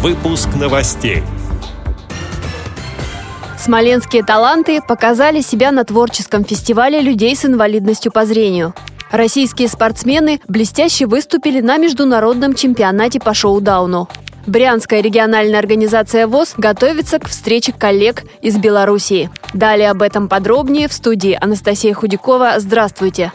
Выпуск новостей. Смоленские таланты показали себя на творческом фестивале людей с инвалидностью по зрению. Российские спортсмены блестяще выступили на международном чемпионате по шоу-дауну. Брянская региональная организация ВОЗ готовится к встрече коллег из Белоруссии. Далее об этом подробнее в студии Анастасия Худякова. Здравствуйте!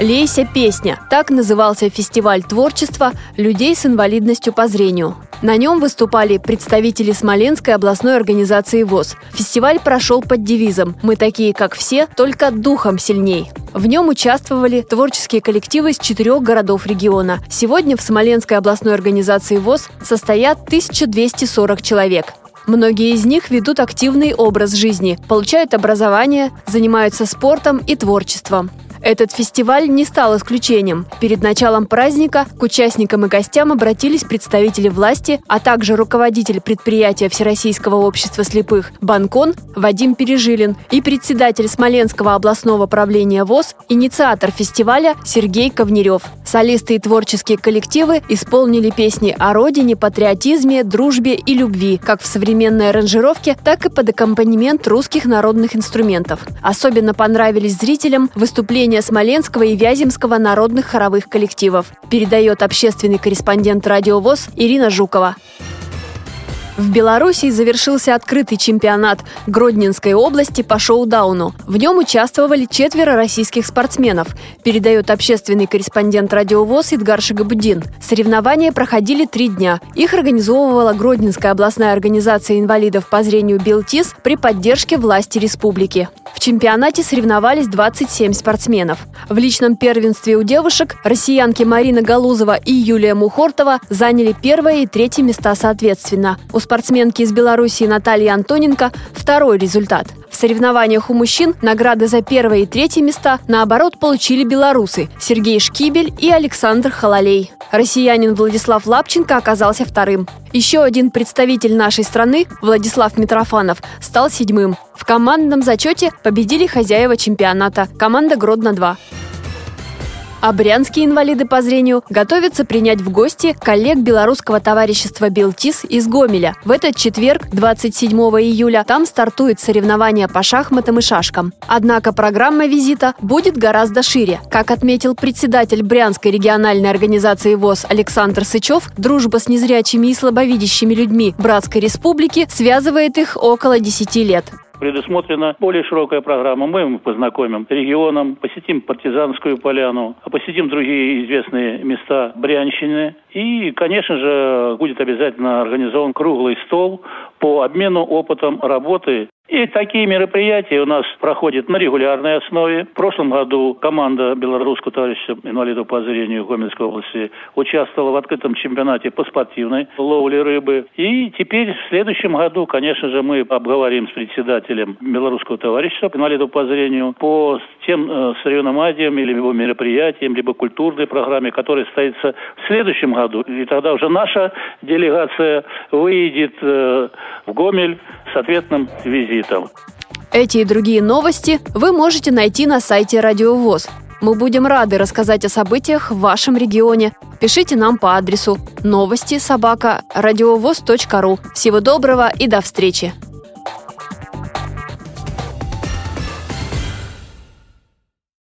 «Лейся песня» – так назывался фестиваль творчества людей с инвалидностью по зрению. На нем выступали представители Смоленской областной организации ВОЗ. Фестиваль прошел под девизом «Мы такие, как все, только духом сильней». В нем участвовали творческие коллективы из четырех городов региона. Сегодня в Смоленской областной организации ВОЗ состоят 1240 человек. Многие из них ведут активный образ жизни, получают образование, занимаются спортом и творчеством. Этот фестиваль не стал исключением. Перед началом праздника к участникам и гостям обратились представители власти, а также руководитель предприятия Всероссийского общества слепых «Банкон» Вадим Пережилин и председатель Смоленского областного правления ВОЗ, инициатор фестиваля Сергей Ковнерев. Солисты и творческие коллективы исполнили песни о родине, патриотизме, дружбе и любви, как в современной аранжировке, так и под аккомпанемент русских народных инструментов. Особенно понравились зрителям выступления выступления Смоленского и Вяземского народных хоровых коллективов, передает общественный корреспондент «Радио ВОЗ» Ирина Жукова. В Беларуси завершился открытый чемпионат Гродненской области по шоу-дауну. В нем участвовали четверо российских спортсменов, передает общественный корреспондент радиовоз Идгар Шагабудин. Соревнования проходили три дня. Их организовывала Гродненская областная организация инвалидов по зрению «Белтис» при поддержке власти республики. В чемпионате соревновались 27 спортсменов. В личном первенстве у девушек россиянки Марина Галузова и Юлия Мухортова заняли первое и третье места соответственно. У спортсменки из Беларуси Натальи Антоненко второй результат. Соревнованиях у мужчин награды за первое и третье места, наоборот, получили белорусы Сергей Шкибель и Александр Хололей. Россиянин Владислав Лапченко оказался вторым. Еще один представитель нашей страны, Владислав Митрофанов, стал седьмым. В командном зачете победили хозяева чемпионата – команда «Гродно-2». А брянские инвалиды по зрению готовятся принять в гости коллег белорусского товарищества «Белтис» из Гомеля. В этот четверг, 27 июля, там стартует соревнование по шахматам и шашкам. Однако программа визита будет гораздо шире. Как отметил председатель Брянской региональной организации ВОЗ Александр Сычев, дружба с незрячими и слабовидящими людьми Братской Республики связывает их около 10 лет предусмотрена более широкая программа. Мы им познакомим регионом, посетим партизанскую поляну, посетим другие известные места Брянщины. И, конечно же, будет обязательно организован круглый стол по обмену опытом работы и такие мероприятия у нас проходят на регулярной основе. В прошлом году команда Белорусского товарищества инвалидов по зрению Гомельской области участвовала в открытом чемпионате по спортивной ловле рыбы. И теперь в следующем году, конечно же, мы обговорим с председателем Белорусского товарищества инвалидов по зрению по тем э, соревнованиям или мероприятиям, либо культурной программе, которая состоится в следующем году. И тогда уже наша делегация выйдет э, в Гомель с ответным визитом. Эти и другие новости вы можете найти на сайте Радио ВОЗ. Мы будем рады рассказать о событиях в вашем регионе. Пишите нам по адресу новости собака ру. Всего доброго и до встречи!